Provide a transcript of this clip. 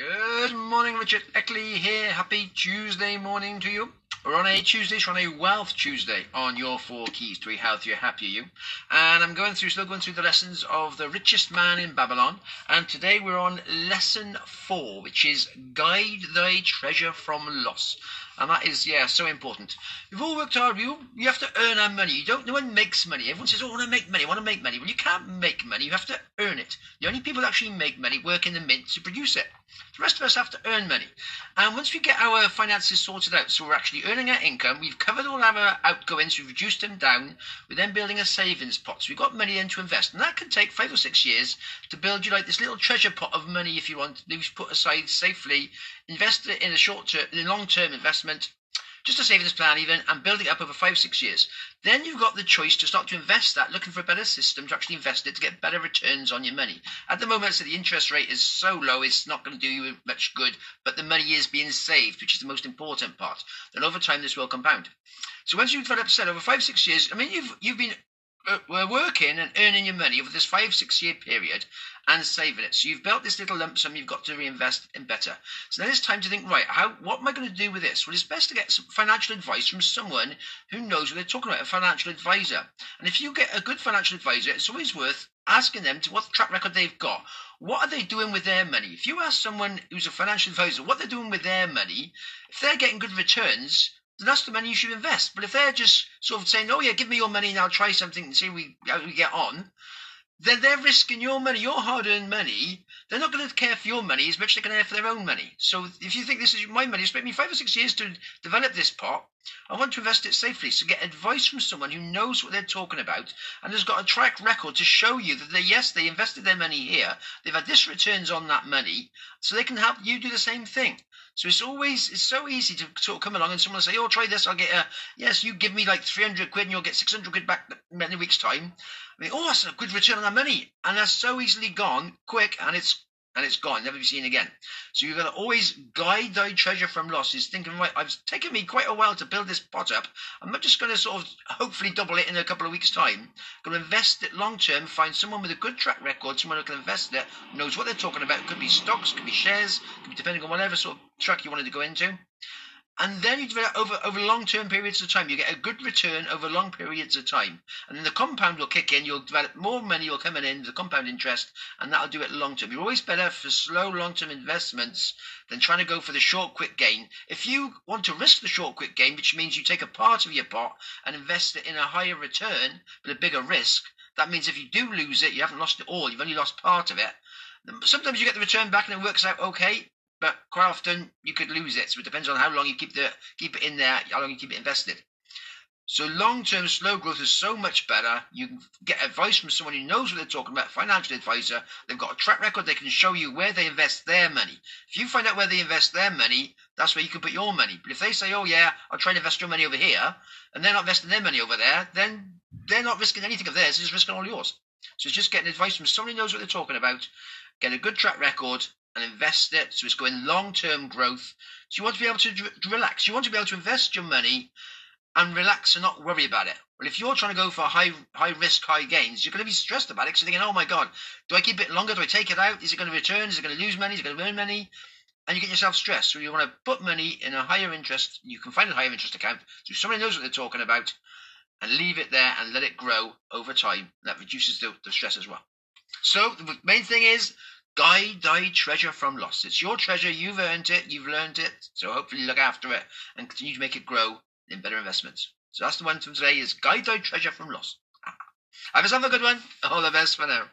Good morning, Richard Eckley here. Happy Tuesday morning to you. We're on a Tuesday, we're on a Wealth Tuesday on your four keys to a healthier, happier you. And I'm going through, still going through the lessons of the richest man in Babylon. And today we're on lesson four, which is guide thy treasure from loss. And that is, yeah, so important. You've all worked hard. You you have to earn our money. You don't. No one makes money. Everyone says, "Oh, I want to make money. I want to make money." Well, you can't make money. You have to earn it. The only people that actually make money work in the mint to produce it. The rest of us have to earn money. And once we get our finances sorted out, so we're actually earning our income, we've covered all our outgoings, we've reduced them down. We're then building a savings pot. So we've got money in to invest, and that can take five or six years to build you like this little treasure pot of money if you want to put aside safely, invest it in a short term, in a long term investment just a savings plan even, and build it up over five, six years. Then you've got the choice to start to invest that, looking for a better system to actually invest it to get better returns on your money. At the moment, so the interest rate is so low, it's not going to do you much good, but the money is being saved, which is the most important part. Then over time, this will compound. So once you've developed a set over five, six years, I mean, you've you've been Uh, we're working and earning your money over this five, six year period and saving it. So you've built this little lump sum you've got to reinvest in better. So then it's time to think, right, how what am I going to do with this? Well, it's best to get some financial advice from someone who knows what they're talking about, a financial advisor. And if you get a good financial advisor, it's always worth asking them to what track record they've got. What are they doing with their money? If you ask someone who's a financial advisor what they're doing with their money, if they're getting good returns, then that's the money you should invest. But if they're just sort of saying, "Oh yeah, give me your money and I'll try something and see we, how we get on," then they're risking your money, your hard-earned money. They're not going to care for your money as much as they can care for their own money. So if you think this is my money, it's taken me five or six years to develop this pot. I want to invest it safely. So get advice from someone who knows what they're talking about and has got a track record to show you that they, yes, they invested their money here. They've had this returns on that money, so they can help you do the same thing. So it's always it's so easy to sort of come along and someone will say, "Oh, try this. I'll get a yes. You give me like three hundred quid, and you'll get six hundred quid back in a week's time." I mean, oh, that's a good return on that money, and that's so easily gone, quick, and it's and it's gone, never be seen again. So you're going to always guide thy treasure from losses, thinking, right, it's taken me quite a while to build this pot up. I'm not just going to sort of hopefully double it in a couple of weeks' time. I'm going to invest it long term, find someone with a good track record, someone who can invest it, knows what they're talking about. It could be stocks, could be shares, could be depending on whatever sort of track you wanted to go into and then you develop over over long term periods of time. You get a good return over long periods of time, and then the compound will kick in. You'll develop more money You'll come in the compound interest, and that'll do it long term. You're always better for slow long term investments than trying to go for the short quick gain. If you want to risk the short quick gain, which means you take a part of your pot and invest it in a higher return but a bigger risk, that means if you do lose it, you haven't lost it all. You've only lost part of it. Sometimes you get the return back and it works out okay. But quite often you could lose it. So it depends on how long you keep the keep it in there, how long you keep it invested. So long-term slow growth is so much better. You can get advice from someone who knows what they're talking about, financial advisor. They've got a track record. They can show you where they invest their money. If you find out where they invest their money, that's where you can put your money. But if they say, "Oh yeah, I'll try to invest your money over here," and they're not investing their money over there, then they're not risking anything of theirs. They're just risking all yours. So it's just getting advice from someone who knows what they're talking about. Get a good track record and invest it so it's going long term growth. So you want to be able to relax. You want to be able to invest your money and relax and not worry about it. Well, if you're trying to go for high high risk, high gains, you're going to be stressed about it because you're thinking, oh my God, do I keep it longer? Do I take it out? Is it going to return? Is it going to lose money? Is it going to earn money? And you get yourself stressed. So you want to put money in a higher interest. You can find a higher interest account so somebody knows what they're talking about and leave it there and let it grow over time. That reduces the, the stress as well. So the main thing is Guide thy treasure from loss. It's your treasure. You've earned it. You've learned it. So hopefully look after it and continue to make it grow in better investments. So that's the one from today is guide thy treasure from loss. Ah. Have yourself a good one. All the best for now.